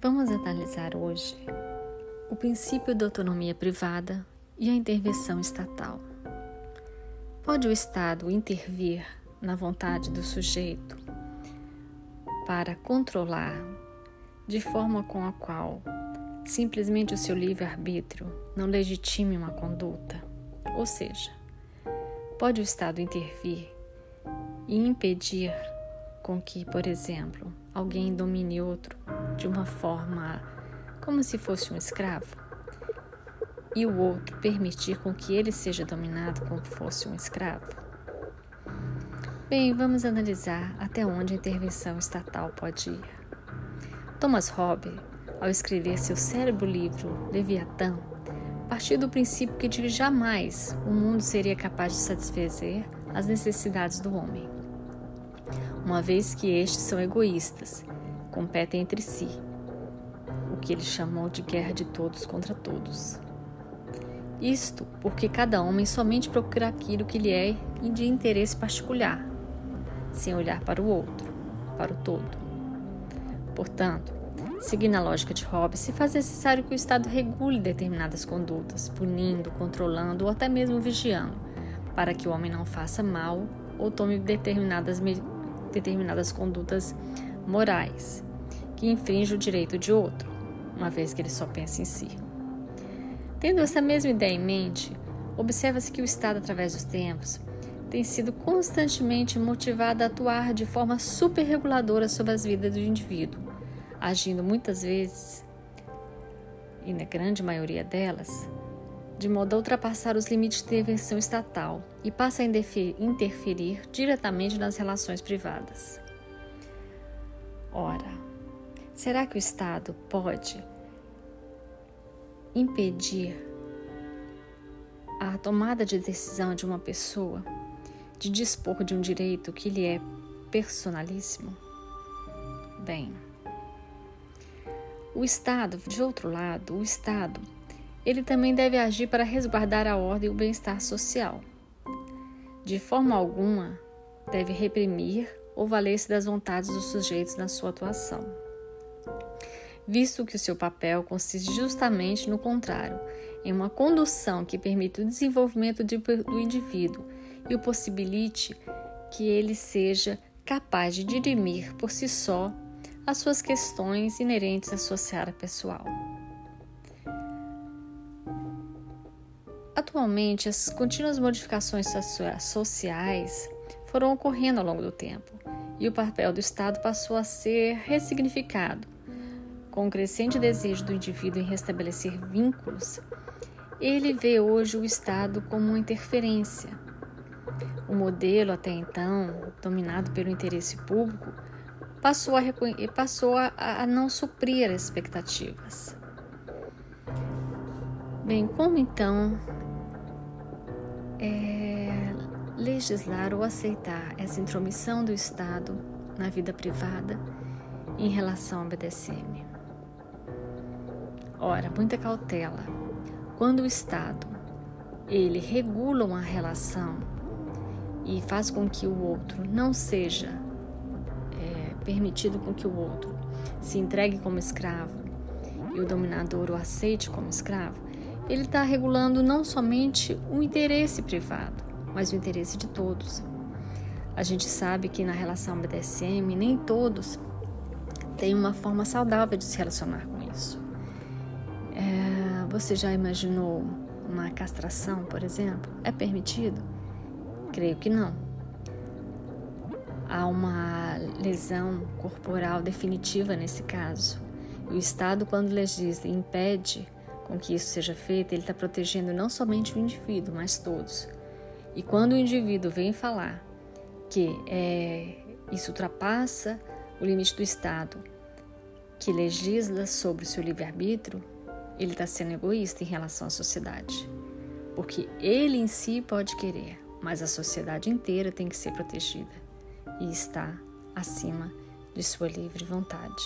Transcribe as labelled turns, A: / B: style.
A: Vamos analisar hoje o princípio da autonomia privada e a intervenção estatal. Pode o Estado intervir na vontade do sujeito para controlar de forma com a qual simplesmente o seu livre-arbítrio não legitime uma conduta? Ou seja, pode o Estado intervir e impedir com que, por exemplo, alguém domine outro de uma forma como se fosse um escravo, e o outro permitir com que ele seja dominado como fosse um escravo? Bem, vamos analisar até onde a intervenção estatal pode ir. Thomas Hobbes, ao escrever seu cérebro livro Leviatã, partiu do princípio que de jamais o mundo seria capaz de satisfazer as necessidades do homem uma vez que estes são egoístas, competem entre si, o que ele chamou de guerra de todos contra todos. Isto porque cada homem somente procura aquilo que lhe é de interesse particular, sem olhar para o outro, para o todo. Portanto, seguindo a lógica de Hobbes, se faz necessário que o Estado regule determinadas condutas, punindo, controlando ou até mesmo vigiando, para que o homem não faça mal ou tome determinadas determinadas condutas morais que infringem o direito de outro, uma vez que ele só pensa em si. Tendo essa mesma ideia em mente, observa-se que o Estado, através dos tempos, tem sido constantemente motivado a atuar de forma superreguladora sobre as vidas do indivíduo, agindo muitas vezes, e na grande maioria delas, de modo a ultrapassar os limites de intervenção estatal e passa a interferir diretamente nas relações privadas. Ora, será que o Estado pode impedir a tomada de decisão de uma pessoa de dispor de um direito que lhe é personalíssimo? Bem, o Estado, de outro lado, o Estado ele também deve agir para resguardar a ordem e o bem-estar social. De forma alguma, deve reprimir ou valer-se das vontades dos sujeitos na sua atuação, visto que o seu papel consiste justamente no contrário, em uma condução que permita o desenvolvimento do indivíduo e o possibilite que ele seja capaz de dirimir por si só as suas questões inerentes à sua seara pessoal. Atualmente, as contínuas modificações sociais foram ocorrendo ao longo do tempo e o papel do Estado passou a ser ressignificado. Com o crescente desejo do indivíduo em restabelecer vínculos, ele vê hoje o Estado como uma interferência. O modelo, até então, dominado pelo interesse público, passou a, passou a, a não suprir as expectativas. Bem, como então é, legislar ou aceitar essa intromissão do Estado na vida privada em relação ao BDSM. Ora, muita cautela. Quando o Estado ele regula uma relação e faz com que o outro não seja é, permitido com que o outro se entregue como escravo e o dominador o aceite como escravo, ele está regulando não somente o interesse privado, mas o interesse de todos. A gente sabe que na relação BDSM nem todos têm uma forma saudável de se relacionar com isso. É, você já imaginou uma castração, por exemplo? É permitido? Creio que não. Há uma lesão corporal definitiva nesse caso. E o Estado, quando legisla, impede com que isso seja feito, ele está protegendo não somente o indivíduo, mas todos. E quando o indivíduo vem falar que é, isso ultrapassa o limite do Estado, que legisla sobre o seu livre-arbítrio, ele está sendo egoísta em relação à sociedade. Porque ele em si pode querer, mas a sociedade inteira tem que ser protegida e está acima de sua livre vontade.